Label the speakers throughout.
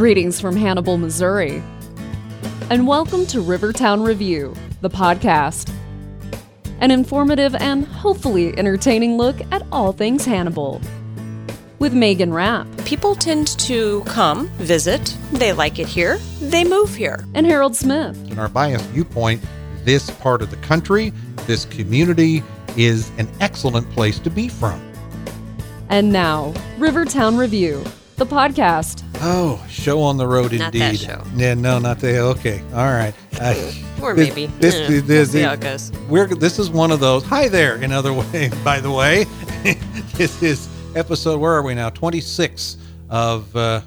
Speaker 1: Greetings from Hannibal, Missouri. And welcome to Rivertown Review, the podcast. An informative and hopefully entertaining look at all things Hannibal. With Megan Rapp
Speaker 2: People tend to come, visit, they like it here, they move here.
Speaker 1: and Harold Smith.
Speaker 3: in our biased viewpoint, this part of the country, this community is an excellent place to be from.
Speaker 1: And now, Rivertown Review, the podcast.
Speaker 3: Oh, show on the road
Speaker 2: Not
Speaker 3: indeed.
Speaker 2: that show.
Speaker 3: Yeah, no, not the okay. All right. Uh,
Speaker 2: Or
Speaker 3: this-
Speaker 2: maybe.
Speaker 3: this,
Speaker 2: I don't
Speaker 3: this,
Speaker 2: We'll see
Speaker 3: this-
Speaker 2: how it goes.
Speaker 3: We're this is one of those. Hi there. Another way, by the way, this is episode. Where are we now? Twenty six of uh,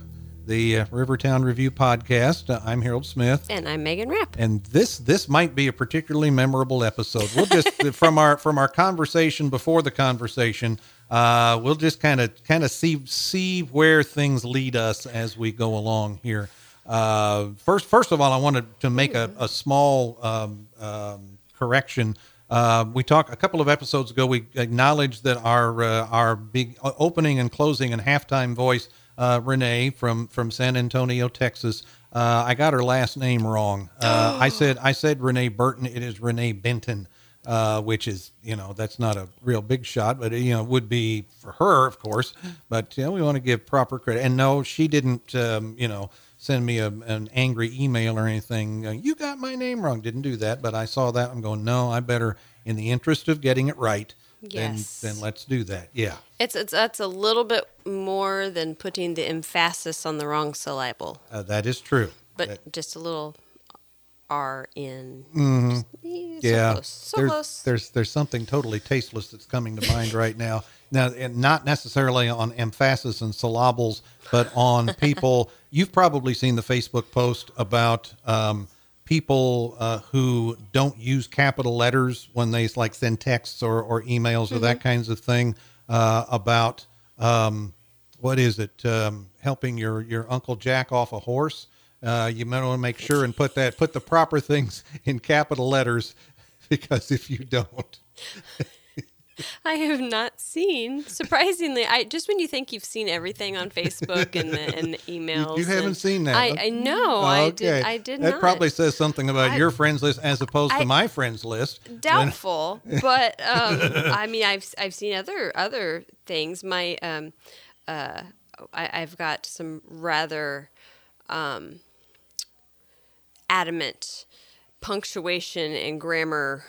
Speaker 3: the uh, Rivertown Review podcast. Uh, I'm Harold Smith.
Speaker 2: And I'm Megan Rapp.
Speaker 3: and this this might be a particularly memorable episode. We'll just from our from our conversation before the conversation, uh, we'll just kind of kind of see see where things lead us as we go along here. Uh, first, first of all, I wanted to make a, a small um, um, correction. Uh, we talked a couple of episodes ago. We acknowledged that our uh, our big opening and closing and halftime voice, uh, Renee from from San Antonio, Texas. Uh, I got her last name wrong. Uh, I said I said Renee Burton. It is Renee Benton, uh, which is you know that's not a real big shot, but you know it would be for her, of course. But you know we want to give proper credit. And no, she didn't. Um, you know send me a, an angry email or anything. Uh, you got my name wrong. Didn't do that, but I saw that. I'm going, no, I better, in the interest of getting it right,
Speaker 2: Yes.
Speaker 3: then, then let's do that. Yeah.
Speaker 2: It's, it's that's a little bit more than putting the emphasis on the wrong syllable,
Speaker 3: Uh, that is true.
Speaker 2: but
Speaker 3: That-
Speaker 2: just a little R in.
Speaker 3: Mhm.
Speaker 2: Just- eh, So
Speaker 3: yeah.
Speaker 2: close. So
Speaker 3: there's,
Speaker 2: close.
Speaker 3: there's there's something totally tasteless that's coming to mind right now. Now, and not necessarily on emphasis and syllables, but on people. You've probably seen the Facebook post about um, people uh, who don't use capital letters when they like send texts or, or emails or
Speaker 2: Mm-hmm.
Speaker 3: that kinds of thing uh, about um, what is it? Um, helping your your uncle jack off a horse. Uh, you might want to make sure and put that put the proper things in capital letters because if you don't,
Speaker 2: I have not seen. Surprisingly, I just when you think you've seen everything on Facebook and the, and the emails,
Speaker 3: you haven't seen that.
Speaker 2: I, I know. I did. I did
Speaker 3: that
Speaker 2: not.
Speaker 3: probably says something about
Speaker 2: I-
Speaker 3: your friends list as opposed
Speaker 2: I-
Speaker 3: to my friends list.
Speaker 2: doubtful but um i mean i've i've seen other other things my um uh I, i've got some rather um adamant punctuation and grammar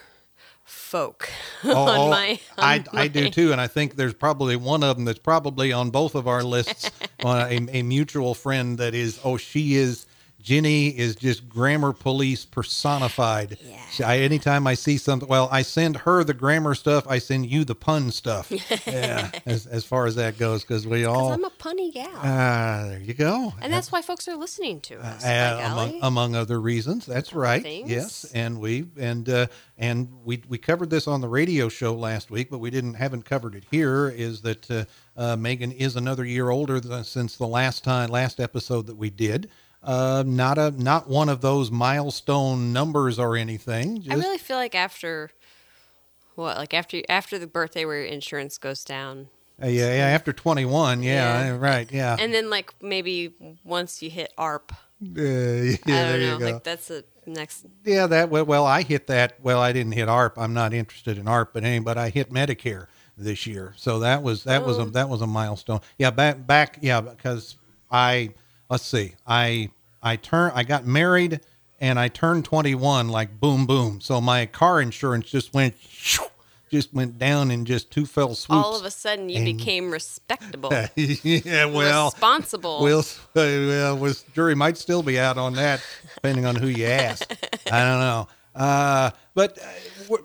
Speaker 2: folk
Speaker 3: Oh,
Speaker 2: on
Speaker 3: oh,
Speaker 2: my
Speaker 3: I,
Speaker 2: on
Speaker 3: I do too, and I think there's probably one of them that's probably on both of our lists. uh, a, a mutual friend that is, oh, she is. Ginny is just grammar police personified.
Speaker 2: Yeah.
Speaker 3: She- I, anytime I see something, well, I send her the grammar stuff. I send you the pun stuff. yeah, as, as far as that goes, because we all.
Speaker 2: i'm a punny gal
Speaker 3: Ah, there you go.
Speaker 2: and that's why folks are listening to us
Speaker 3: Uh, among, among other reasons. That's right.
Speaker 2: things.
Speaker 3: Yes, and we and uh, and we we covered this on the radio show last week, but we didn't haven't covered it here. Is that uh, uh, Megan is another year older than, since the last time last episode that we did. Uh, not a not one of those milestone numbers or anything. Just,
Speaker 2: i really feel like after what like after after the birthday where your insurance goes down
Speaker 3: uh, yeah, yeah. After twenty one, yeah,
Speaker 2: Yeah.
Speaker 3: right, yeah.
Speaker 2: and then like maybe once you hit AARP
Speaker 3: Uh, yeah,
Speaker 2: I
Speaker 3: there
Speaker 2: don't
Speaker 3: you
Speaker 2: know.
Speaker 3: go.
Speaker 2: Like that's the next.
Speaker 3: Yeah, that well, well, I hit that. Well, I didn't hit AARP. I'm not interested in AARP, but any, but I hit Medicare this year, so that was that was a
Speaker 2: Oh.
Speaker 3: that was a milestone. Yeah, back back. Yeah, because I let's see, I I turn I got married and I turned 21 like boom boom. So my car insurance just went just went down in just two fell swoops.
Speaker 2: All of a sudden, you
Speaker 3: And-
Speaker 2: became respectable,
Speaker 3: yeah, well,
Speaker 2: responsible.
Speaker 3: Will, well, was jury might still be out on that, depending on who you ask. I don't know. Uh, but uh,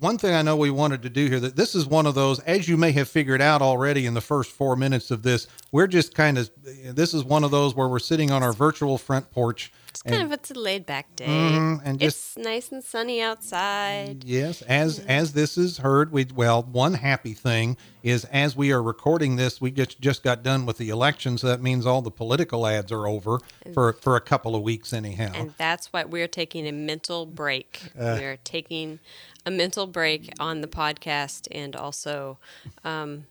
Speaker 3: one thing I know we wanted to do here that this is one of those, as you may have figured out already in the first four minutes of this, we're just kind of. This is one of those where we're sitting on our virtual front porch.
Speaker 2: It's kind of it's a laid back day.
Speaker 3: Mhm, and just-
Speaker 2: it's nice and sunny outside.
Speaker 3: Yes, as as this is heard, we well, one happy thing is as we are recording this, we just just got done with the election, so that means all the political ads are over for for a couple of weeks anyhow.
Speaker 2: And that's why we're taking a mental break.
Speaker 3: Uh.
Speaker 2: we're taking a mental break on the podcast and also um,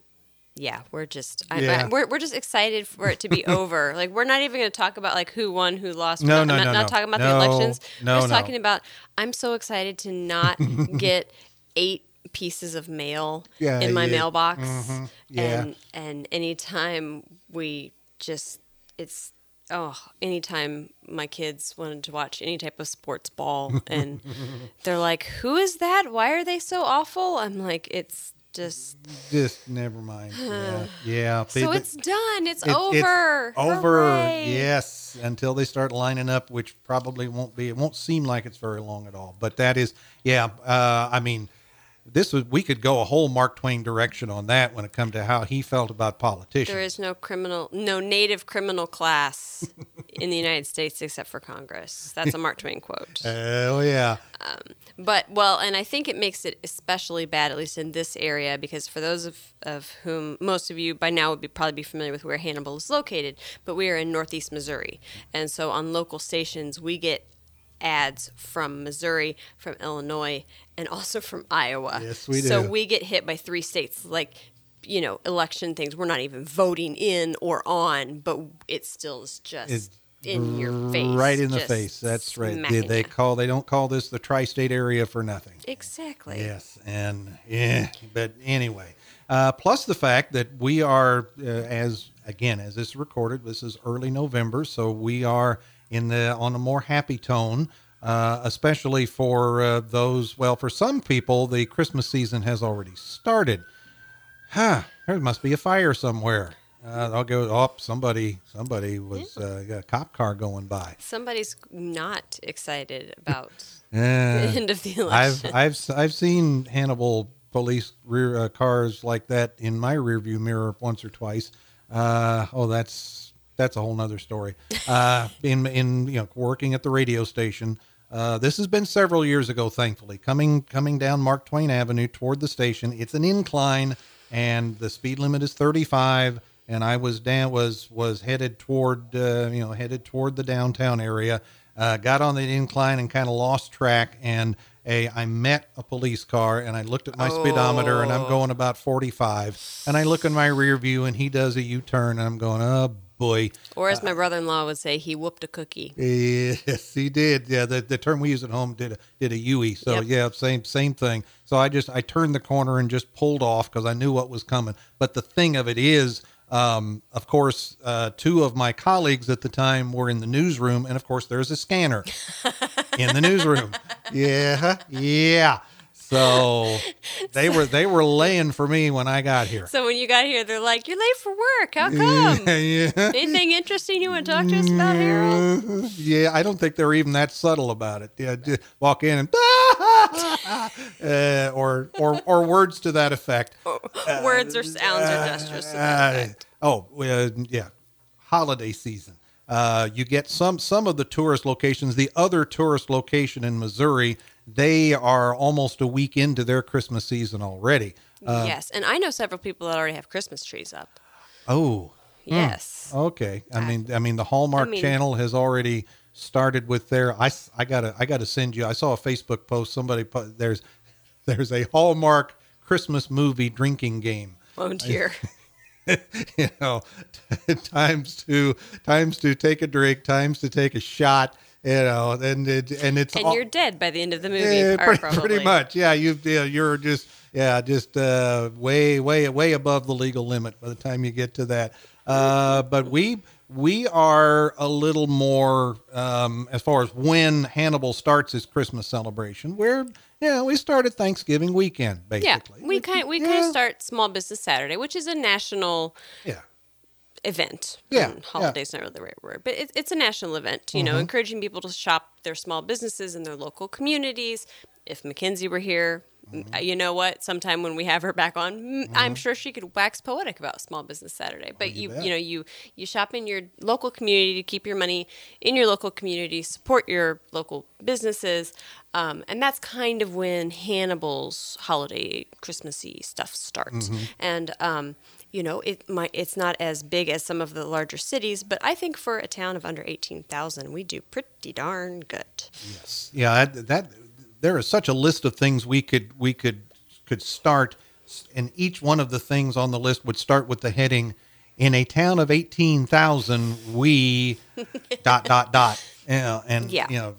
Speaker 2: yeah, we're just I,
Speaker 3: Yeah.
Speaker 2: I, we're we're just excited for it to be over. Like we're not even going to talk about like who won, who lost.
Speaker 3: No,
Speaker 2: We're
Speaker 3: no,
Speaker 2: not,
Speaker 3: no,
Speaker 2: not
Speaker 3: no.
Speaker 2: talking about
Speaker 3: No,
Speaker 2: the elections.
Speaker 3: no,
Speaker 2: we're just
Speaker 3: no.
Speaker 2: talking about. I'm so excited to not get eight pieces of mail
Speaker 3: Yeah,
Speaker 2: in my
Speaker 3: yeah.
Speaker 2: mailbox. Mm-hmm.
Speaker 3: Yeah.
Speaker 2: And and anytime we just it's oh anytime my kids wanted to watch any type of sports ball and they're like who is that why are they so awful i'm like it's just
Speaker 3: Just never mind. Yeah, yeah.
Speaker 2: so
Speaker 3: They-
Speaker 2: it's done it's
Speaker 3: it-
Speaker 2: over
Speaker 3: over.
Speaker 2: Hooray.
Speaker 3: Yes, until they start lining up, which probably won't be. It won't seem like it's very long at all. But that is, yeah. Uh, I mean, this was. We could go a whole Mark Twain direction on that when it come to how he felt about politicians.
Speaker 2: there is no criminal no native criminal class in the united states except for congress that's a mark twain quote
Speaker 3: Oh yeah.
Speaker 2: Um, but well, and I think it makes it especially bad, at least in this area, because for those of, of whom most of you by now would be probably be familiar with where Hannibal is located, but we are in northeast Missouri, and so on local stations we get ads from Missouri, from Illinois, and also from Iowa.
Speaker 3: Yes, we do.
Speaker 2: So we get hit by three states, like you know, election things. We're not even voting in or on, but it still is just
Speaker 3: It's
Speaker 2: in your face,
Speaker 3: Right in the face. That's right. They, they call. They don't call this the tri-state area for nothing.
Speaker 2: exactly.
Speaker 3: Yes, and yeah, but anyway, uh, plus the fact that we are, uh, as again, as this is recorded, this is early November, so we are in the on a more happy tone, uh, especially for uh, those. Well, for some people, the Christmas season has already started. Huh? There must be a fire somewhere. Uh, I'll go. Oh, somebody, somebody was uh, got a cop car going by.
Speaker 2: somebody's not excited about
Speaker 3: Yeah.
Speaker 2: the end of the election.
Speaker 3: I've. I've I've seen Hannibal police rear uh, cars like that in my rearview mirror once or twice. Uh, oh, that's that's a whole nother story. Uh, in in you know working at the radio station. Uh, this has been several years ago, thankfully. Coming coming down Mark Twain Avenue toward the station, it's an incline, and the speed limit is 35. And I was down was was headed toward uh, you know headed toward the downtown area. Uh, got on the incline and kind of lost track, and a I met a police car, and I looked at my speedometer, and I'm going about 45, and I look in my rear view, and he does a U-turn, and I'm going, oh boy,
Speaker 2: or as my brother-in-law would say, he whooped a cookie.
Speaker 3: Yes, he did. Yeah, the, the term we use at home did a, did a Yui. So
Speaker 2: Yep.
Speaker 3: yeah, same same thing. So I just I turned the corner and just pulled off because I knew what was coming. But the thing of it is, um, of course, uh, two of my colleagues at the time were in the newsroom, and of course, there's a scanner in the newsroom. Yeah, yeah. So they were they were laying for me when I got here.
Speaker 2: So when you got here, they're like, "You're late for work. How come?
Speaker 3: Yeah.
Speaker 2: Anything interesting you want to talk to us about, Harold?"
Speaker 3: Yeah, I don't think they're even that subtle about it. Yeah, just walk in and uh, or or or words to that effect.
Speaker 2: Words or sounds or gestures
Speaker 3: Uh, oh, uh, yeah, holiday season. Uh, you get some some of the tourist locations. The other tourist location in Missouri, they are almost a week into their Christmas season already. Uh,
Speaker 2: yes, and I know several people that already have Christmas trees up.
Speaker 3: oh,
Speaker 2: Yes.
Speaker 3: Okay. I mean, I mean, the Hallmark
Speaker 2: I mean-
Speaker 3: Channel has already started with their. I I gotta I gotta send you. I saw a Facebook post. Somebody put there's there's a Hallmark Christmas movie drinking game.
Speaker 2: Oh dear.
Speaker 3: you know, times to times to take a drink, times to take a shot. You know, and it, and it's
Speaker 2: and
Speaker 3: all,
Speaker 2: you're dead by the end of the movie.
Speaker 3: yeah, pretty, pretty much. Yeah, you yeah, you're just yeah, just uh, way way way above the legal limit by the time you get to that. Uh, but we we are a little more um, as far as when Hannibal starts his Christmas celebration. We're yeah, we started Thanksgiving weekend basically.
Speaker 2: Yeah, we kind we kind of start Small Business Saturday, which is a national
Speaker 3: yeah.
Speaker 2: Event.
Speaker 3: Yeah,
Speaker 2: And holiday's not really the right word, but it, it's a national event. You know, encouraging people to shop their small businesses in their local communities. If McKinsey were here, m- you know what? Sometime when we have her back on, mm, I'm sure she could wax poetic about Small Business Saturday. But you,
Speaker 3: bet.
Speaker 2: you know, you you shop in your local community to keep your money in your local community, support your local businesses, um, and that's kind of when Hannibal's holiday Christmassy stuff starts. And um, you know, it might it's not as big as some of the larger cities, but I think for a town of under eighteen thousand, we do pretty darn good.
Speaker 3: Yes. Yeah, that, that there is such a list of things we could we could could start and each one of the things on the list would start with the heading in a town of 18,000 we dot dot dot know, and
Speaker 2: Yeah.
Speaker 3: you know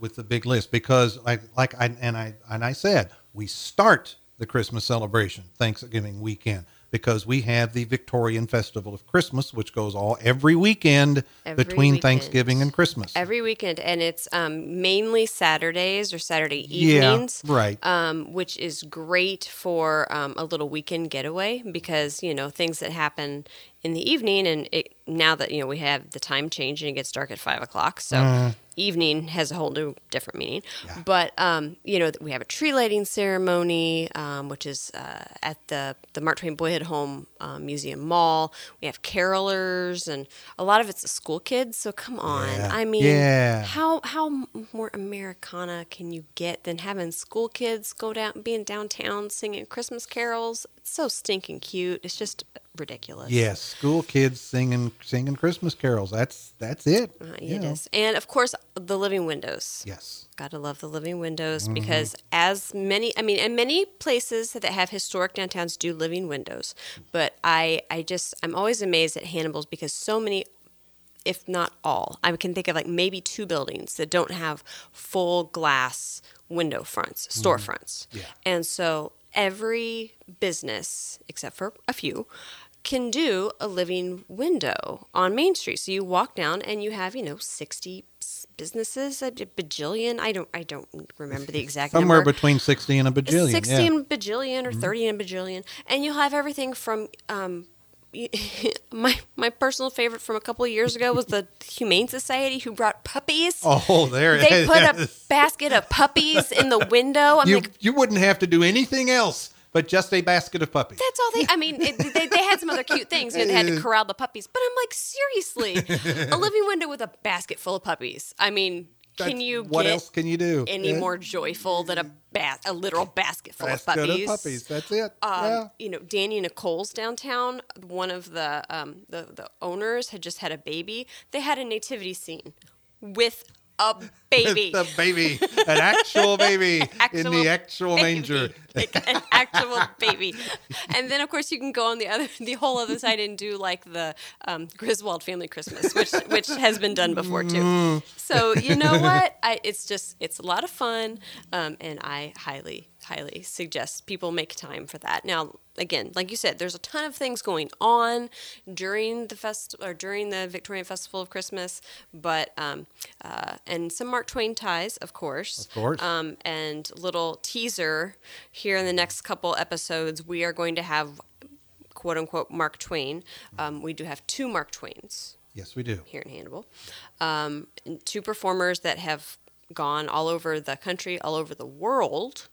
Speaker 3: with the big list because like like I and I and I said we start the Christmas celebration Thanksgiving weekend because we have the Victorian Festival of Christmas which goes all every weekend
Speaker 2: Every
Speaker 3: between
Speaker 2: weekend.
Speaker 3: Thanksgiving and Christmas.
Speaker 2: Every weekend, and it's um, mainly Saturdays or Saturday
Speaker 3: Yeah,
Speaker 2: evenings.
Speaker 3: right.
Speaker 2: Um, which is great for um, a little weekend getaway because, you know, things that happen in the evening, and it, now that, you know, we have the time change and it gets dark at five o'clock. So
Speaker 3: Mm.
Speaker 2: Evening has a whole new different meaning. But, um, you know, we have a tree lighting ceremony, um, which is uh, at the, the Mark Twain Boyhood Home um, Museum Mall. We have carolers, and a lot of it's the school kids. So come on.
Speaker 3: Yeah.
Speaker 2: I mean,
Speaker 3: Yeah.
Speaker 2: how how more Americana can you get than having school kids go down, being downtown singing Christmas carols? It's so stinking cute. It's just ridiculous.
Speaker 3: Yes, school kids singing singing Christmas carols. That's that's it.
Speaker 2: Uh,
Speaker 3: you
Speaker 2: it
Speaker 3: know.
Speaker 2: is. And of course, the living windows.
Speaker 3: Yes.
Speaker 2: Gotta love the living windows
Speaker 3: Mm-hmm.
Speaker 2: because as many, I mean, and many places that have historic downtowns do living windows. But I, I just, I'm always amazed at Hannibal's because so many, if not all, I can think of like maybe two buildings that don't have full glass window fronts, storefronts.
Speaker 3: Mm-hmm. Yeah.
Speaker 2: And so every business, except for a few, can do a living window on Main Street. So you walk down and you have, you know, 60 businesses, a bajillion. I don't I don't remember the exact
Speaker 3: Somewhere
Speaker 2: number.
Speaker 3: between sixty and a bajillion.
Speaker 2: 60
Speaker 3: yeah. Mm-hmm.
Speaker 2: and bajillion or 30 and bajillion. And you'll have everything from um my my personal favorite from a couple of years ago was the Humane Society who brought puppies.
Speaker 3: Oh, there
Speaker 2: they
Speaker 3: is.
Speaker 2: put a basket of puppies in the window. I'm
Speaker 3: you
Speaker 2: like,
Speaker 3: you wouldn't have to do anything else but just a basket of puppies.
Speaker 2: That's all they. I mean, it, they, they had some other cute things. You know, they had to corral the puppies, but I'm like, seriously, a living window with a basket full of puppies. I mean, can
Speaker 3: That's-
Speaker 2: you
Speaker 3: What else can you do?
Speaker 2: any
Speaker 3: Yeah.
Speaker 2: more joyful than a bas- a literal basket full
Speaker 3: basket
Speaker 2: of puppies?
Speaker 3: of puppies? That's it.
Speaker 2: Um,
Speaker 3: yeah.
Speaker 2: You know, Danny Nicole's downtown. One of the um, the the owners had just had a baby. They had a nativity scene with a baby.
Speaker 3: The baby, an actual baby in
Speaker 2: Actual
Speaker 3: the actual
Speaker 2: baby.
Speaker 3: manger.
Speaker 2: like an actual baby. And then of course you can go on the other the whole other side and do like the um, Griswold family Christmas, which which has been done before too. So you know what? I, it's just it's a lot of fun, um, and I highly highly suggest people make time for that. Now again, like you said, there's a ton of things going on during the fest or during the Victorian Festival of Christmas, but um, uh, and some Mark Twain ties, of course,
Speaker 3: Of course.
Speaker 2: um, and little teaser here in the next couple episodes, we are going to have quote unquote Mark Twain. Um, we do have two Mark Twains
Speaker 3: Yes, we do.
Speaker 2: here in Hannibal. Um, two performers that have gone all over the country, all over the world.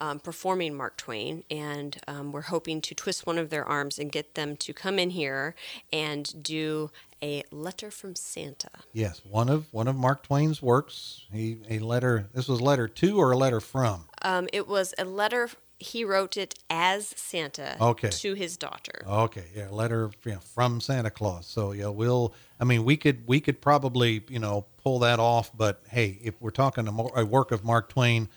Speaker 2: Um, performing Mark Twain, and um, we're hoping to twist one of their arms and get them to come in here and do a letter from Santa.
Speaker 3: Yes, one of one of Mark Twain's works. He a letter. This was letter to or a letter from.
Speaker 2: Um, it was a letter. He wrote it as Santa
Speaker 3: Okay.
Speaker 2: to his daughter.
Speaker 3: Okay, yeah, letter you know, from Santa Claus. So yeah, we'll. I mean, we could we could probably you know pull that off. But hey, if we're talking a, mo- a work of Mark Twain,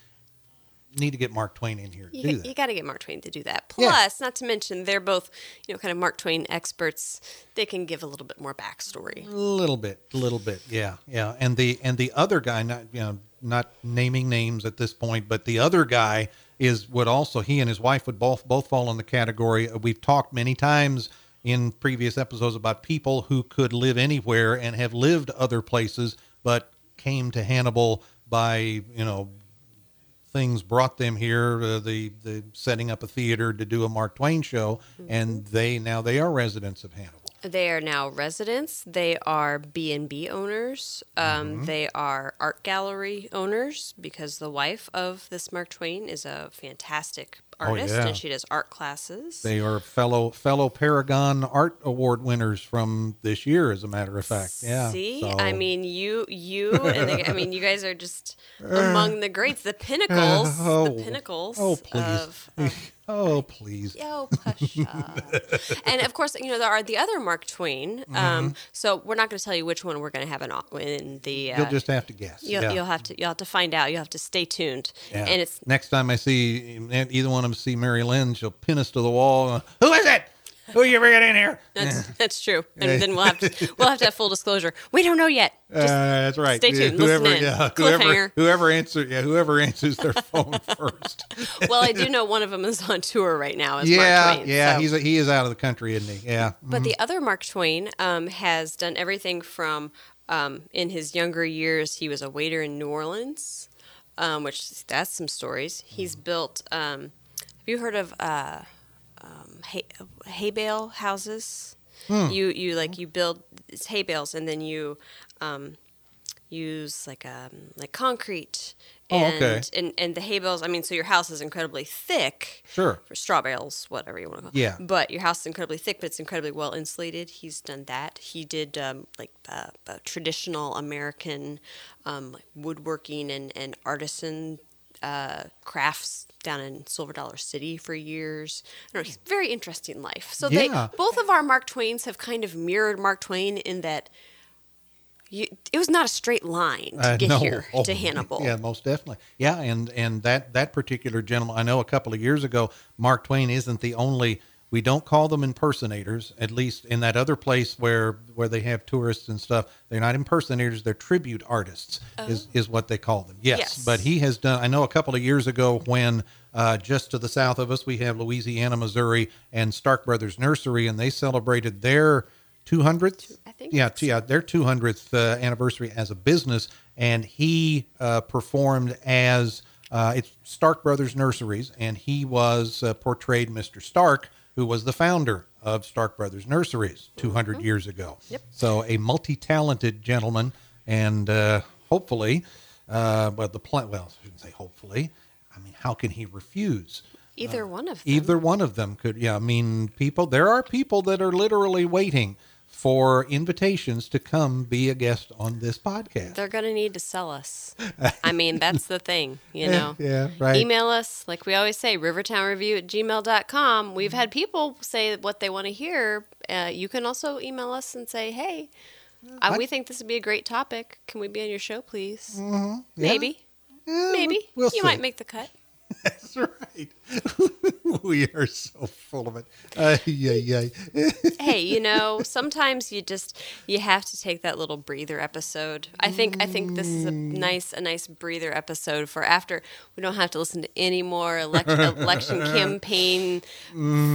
Speaker 3: need to get Mark Twain in here
Speaker 2: You, you got to get Mark Twain to do that.
Speaker 3: Yeah.
Speaker 2: Plus, not to mention, they're both, you know, kind of Mark Twain experts. They can give a little bit more backstory.
Speaker 3: A little bit, a little bit, yeah, yeah. And the and the other guy, not you know, not naming names at this point, but the other guy is would also he and his wife would both both fall in the category. We've talked many times in previous episodes about people who could live anywhere and have lived other places, but came to Hannibal by you know things brought them here uh, the the setting up a theater to do a Mark Twain show and they now they are residents of Hannibal.
Speaker 2: They are now residents. They are B and B owners. Um,
Speaker 3: Mm-hmm.
Speaker 2: They are art gallery owners because the wife of this Mark Twain is a fantastic Oh, artist
Speaker 3: Oh, yeah.
Speaker 2: and she does art classes.
Speaker 3: They are fellow fellow Paragon Art Award winners from this year, as a matter of fact. Yeah.
Speaker 2: See,
Speaker 3: so-
Speaker 2: I mean, you, you, and the, I mean, you guys are just among the greats, the oh, pinnacles,
Speaker 3: oh,
Speaker 2: the pinnacles
Speaker 3: oh, please.
Speaker 2: of, of
Speaker 3: oh please.
Speaker 2: Oh, and of course, you know, there are the other Mark Twain.
Speaker 3: Mm-hmm.
Speaker 2: Um, so we're not going to tell you which one we're going to have in, in the. Uh,
Speaker 3: You'll just have to guess.
Speaker 2: you'll,
Speaker 3: yeah.
Speaker 2: you'll have to you'll have to find out. You'll have to stay tuned.
Speaker 3: Yeah.
Speaker 2: And it's
Speaker 3: next time I see either one of them see Mary Lynn, she'll pin us to the wall. Who is it? Who you bringing in here?
Speaker 2: that's, that's true. And then we'll have to we'll have to have full disclosure. We don't know yet.
Speaker 3: Uh, that's right.
Speaker 2: stay
Speaker 3: Yeah,
Speaker 2: tuned, listen
Speaker 3: Whoever,
Speaker 2: in.
Speaker 3: yeah,
Speaker 2: Cliffhanger.
Speaker 3: whoever, whoever answers, yeah, whoever answers their phone first.
Speaker 2: well, I do know one of them is on tour right now. As
Speaker 3: yeah,
Speaker 2: Mark Twain,
Speaker 3: yeah,
Speaker 2: so-
Speaker 3: he's he is out of the country, isn't he? Yeah.
Speaker 2: But the other Mark Twain um, has done everything from um, in his younger years, he was a waiter in New Orleans, um, which that's some stories. He's built. Um, have you heard of uh, um, hay, hay bale houses? You you like you build it's hay bales and then you um, use like um like concrete.
Speaker 3: Oh,
Speaker 2: And,
Speaker 3: okay.
Speaker 2: and and the hay bales, I mean, so your house is incredibly thick
Speaker 3: Sure.
Speaker 2: for straw bales, whatever you want to call. it.
Speaker 3: Yeah.
Speaker 2: But your house is incredibly thick, but it's incredibly well insulated. He's done that. He did um, like uh, uh, traditional American um, like woodworking and and artisan uh, crafts down in Silver Dollar City for years. I don't know. He's very interesting life. So
Speaker 3: Yeah.
Speaker 2: they both of our Mark Twains have kind of mirrored Mark Twain in that. You, it was not a straight line to
Speaker 3: Uh,
Speaker 2: get
Speaker 3: no.
Speaker 2: here
Speaker 3: Oh,
Speaker 2: to Hannibal.
Speaker 3: Yeah, most definitely. Yeah, and and that that particular gentleman, I know a couple of years ago, Mark Twain isn't the only. We don't call them impersonators. At least in that other place where where they have tourists and stuff, they're not impersonators. They're tribute artists. Is is what they call them. Yes,
Speaker 2: Oh. Yes.
Speaker 3: but he has done. I know a couple of years ago when. Uh, just to the south of us, we have Louisiana, Missouri, and Stark Brothers Nursery, and they celebrated their 200th.
Speaker 2: I think
Speaker 3: Yeah, yeah, their 200th uh, anniversary as a business, and he uh, performed as uh, it's Stark Brothers Nurseries, and he was uh, portrayed Mr. Stark, who was the founder of Stark Brothers Nurseries 200 years ago.
Speaker 2: Yep.
Speaker 3: So a multi-talented gentleman, and uh, hopefully, uh, but the plan. Well, I shouldn't say hopefully. I mean, how can he refuse?
Speaker 2: Either one of them.
Speaker 3: Either one of them could. Yeah, I mean, people. There are people that are literally waiting for invitations to come be a guest on this podcast.
Speaker 2: They're going to need to sell us. I mean, that's the thing, you know.
Speaker 3: yeah, right.
Speaker 2: Email us, like we always say, rivertownreview at gmail.com. We've had people say what they want to hear. Uh, you can also email us and say, hey, uh, we think this would be a great topic. Can we be on your show, please?
Speaker 3: Yeah.
Speaker 2: Maybe.
Speaker 3: Yeah,
Speaker 2: Maybe.
Speaker 3: We'll
Speaker 2: you
Speaker 3: see.
Speaker 2: might make the cut.
Speaker 3: That's right. we are so full of it. Uh, yeah, yeah.
Speaker 2: hey, you know, sometimes you just you have to take that little breather episode. I think I think this is a nice a nice breather episode for after we don't have to listen to any more elect, election campaign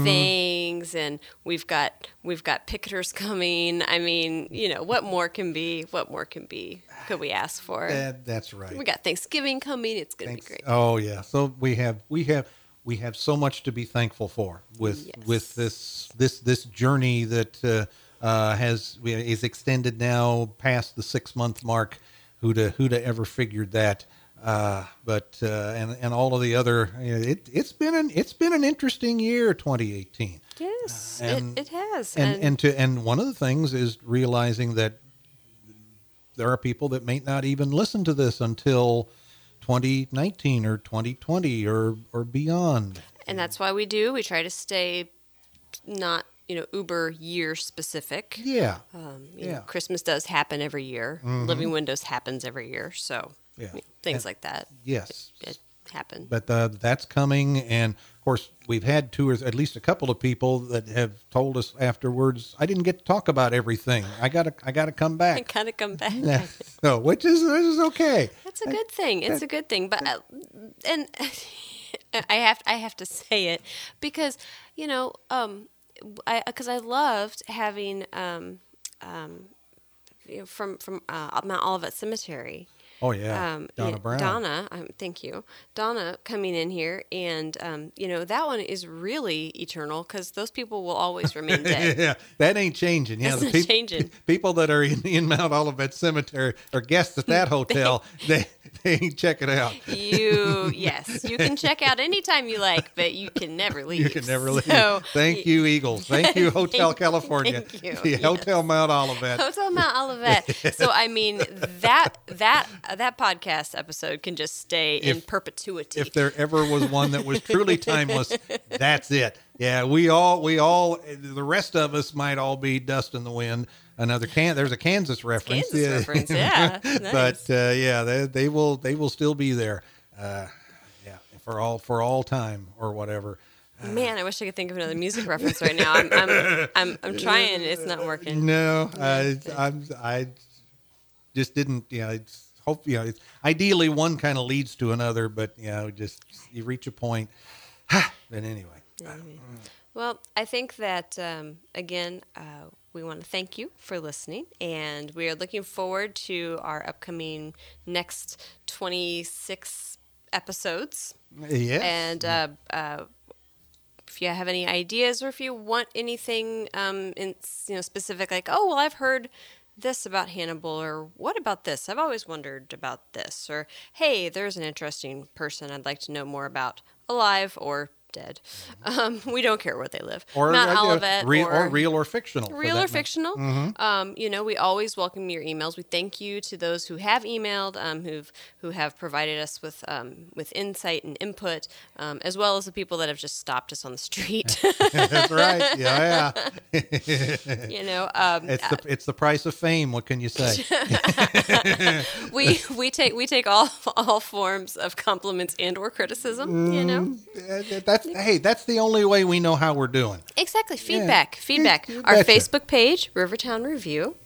Speaker 2: things and we've got we've got picketers coming. I mean, you know, what more can be what more can be could we ask for?
Speaker 3: That, that's right.
Speaker 2: we got Thanksgiving coming. It's going to be great.
Speaker 3: Oh yeah. So we have we have we have so much to be thankful for with
Speaker 2: Yes.
Speaker 3: with this this this journey that uh, uh, has is extended now past the six month mark. Who'd have, who'd have ever figured that? Uh, but uh, and and all of the other you know, it it's been an it's been an interesting year 2018
Speaker 2: Yes,
Speaker 3: and-
Speaker 2: it, it has.
Speaker 3: and and to and one of the things is realizing that there are people that may not even listen to this until 2019 or 2020 or or beyond.
Speaker 2: and that's why we do. We try to stay not you know uber year specific.
Speaker 3: Yeah,
Speaker 2: Um,
Speaker 3: Yeah. Mm-hmm.
Speaker 2: know, Christmas does happen every year. Living Windows happens every year. So
Speaker 3: Yeah.
Speaker 2: I mean, things
Speaker 3: And-
Speaker 2: like that.
Speaker 3: yes.
Speaker 2: It happen.
Speaker 3: But uh, that's coming, and of course, we've had two or at least a couple of people that have told us afterwards, "I didn't get to talk about everything. I gotta, I gotta come back.
Speaker 2: I
Speaker 3: back."
Speaker 2: kind of come back.
Speaker 3: So, which is which is okay.
Speaker 2: That's a good thing. It's a good thing. But uh, and I have I have to say it because you know um I because I loved having um um you know, from from uh, Mount Olivet Cemetery.
Speaker 3: Oh yeah,
Speaker 2: um,
Speaker 3: Donna
Speaker 2: you know,
Speaker 3: Brown.
Speaker 2: Donna, um, thank you, Donna, coming in here, and um, you know that one is really eternal because those people will always remain dead.
Speaker 3: yeah, that ain't changing. Yeah,
Speaker 2: That's
Speaker 3: the peop-
Speaker 2: changing.
Speaker 3: people that are in, in Mount Olivet Cemetery are guests at that hotel. they check it out.
Speaker 2: You yes, you can check out anytime you like, but you can never leave.
Speaker 3: You can never leave.
Speaker 2: So,
Speaker 3: Thank you, Eagles. Thank you, Hotel
Speaker 2: Thank-
Speaker 3: California.
Speaker 2: thank you,
Speaker 3: The
Speaker 2: yes.
Speaker 3: Hotel Mount Olivet.
Speaker 2: Hotel Mount Olivet. so I mean that that that podcast episode can just stay in perpetuity.
Speaker 3: if there ever was one that was truly timeless, that's it. Yeah, we all, we all, the rest of us might all be dust in the wind. Another can, there's a Kansas reference.
Speaker 2: Kansas reference, yeah. Nice.
Speaker 3: but uh, yeah, they, they will, they will still be there. Uh, yeah, for all, for all time or whatever.
Speaker 2: Man, I wish I could think of another music reference right now. I'm I'm I'm, I'm trying. It's not working.
Speaker 3: No, I, I'm, I just didn't. You know, it's hope. You know, it's, ideally one kind of leads to another, but you know, just you reach a point. but anyway,
Speaker 2: Well, I think that um, again, uh, we want to thank you for listening, and we are looking forward to our upcoming next 26 episodes.
Speaker 3: yes,
Speaker 2: And uh, uh, if you have any ideas, or if you want anything um, in you know specific, like oh well, I've heard this about Hannibal, or what about this? I've always wondered about this, or hey, there's an interesting person I'd like to know more about, alive or dead. Um, we don't care where they live.
Speaker 3: or
Speaker 2: Mount
Speaker 3: uh,
Speaker 2: Olivet,
Speaker 3: real, or, real or fictional.
Speaker 2: real or fictional. Um, you know, we always welcome your emails. We thank you to those who have emailed, um, who've who have provided us with um, with insight and input, um, as well as the people that have just stopped us on the street.
Speaker 3: That's right. Yeah, yeah.
Speaker 2: you know, um,
Speaker 3: It's the it's the price of fame. What can you say?
Speaker 2: we we take we take all all forms of compliments and or criticism. You know,
Speaker 3: Uh, that's hey, that's the only way we know how we're doing.
Speaker 2: Exactly. Feedback. Feedback.
Speaker 3: you
Speaker 2: Our
Speaker 3: betcha.
Speaker 2: Facebook page, Rivertown Review.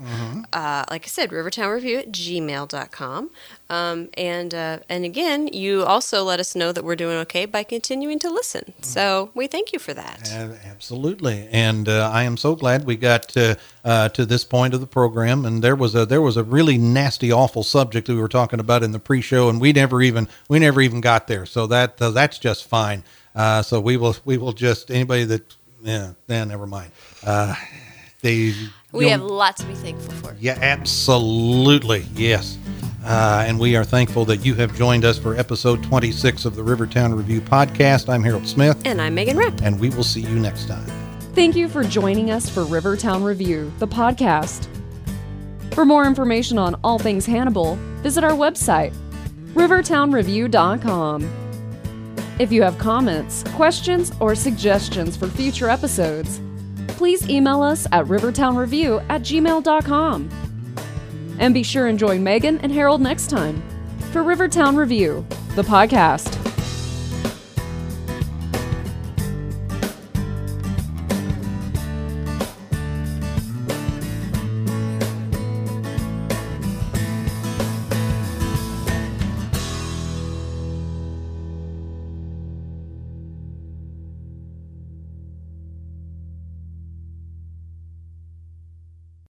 Speaker 2: Uh, like I said, Rivertown Review at gmail.com. Um, and, uh, and again, you also let us know that we're doing okay by continuing to listen. So we thank you for that.
Speaker 3: Uh, absolutely, and uh, I am so glad we got to, uh, to this point of the program. And there was a there was a really nasty, awful subject that we were talking about in the pre-show, and we never even we never even got there. So that uh, that's just fine. Uh, so we will we will just anybody that yeah, yeah never mind. Uh, they
Speaker 2: We
Speaker 3: you'll-
Speaker 2: have lots to be thankful for.
Speaker 3: yeah, absolutely. Yes. Uh, and we are thankful that you have joined us for episode 26 of the Rivertown Review podcast. I'm Harold Smith,
Speaker 2: And I'm Megan Rapp.
Speaker 3: and we will see you next time.
Speaker 1: Thank you for joining us for Rivertown Review, the podcast. For more information on all things Hannibal, visit our website, rivertownreview.com. If you have comments, questions, or suggestions for future episodes, please email us at rivertownreview at gmail.com. And be sure and join Megan and Harold next time for Rivertown Review, the podcast.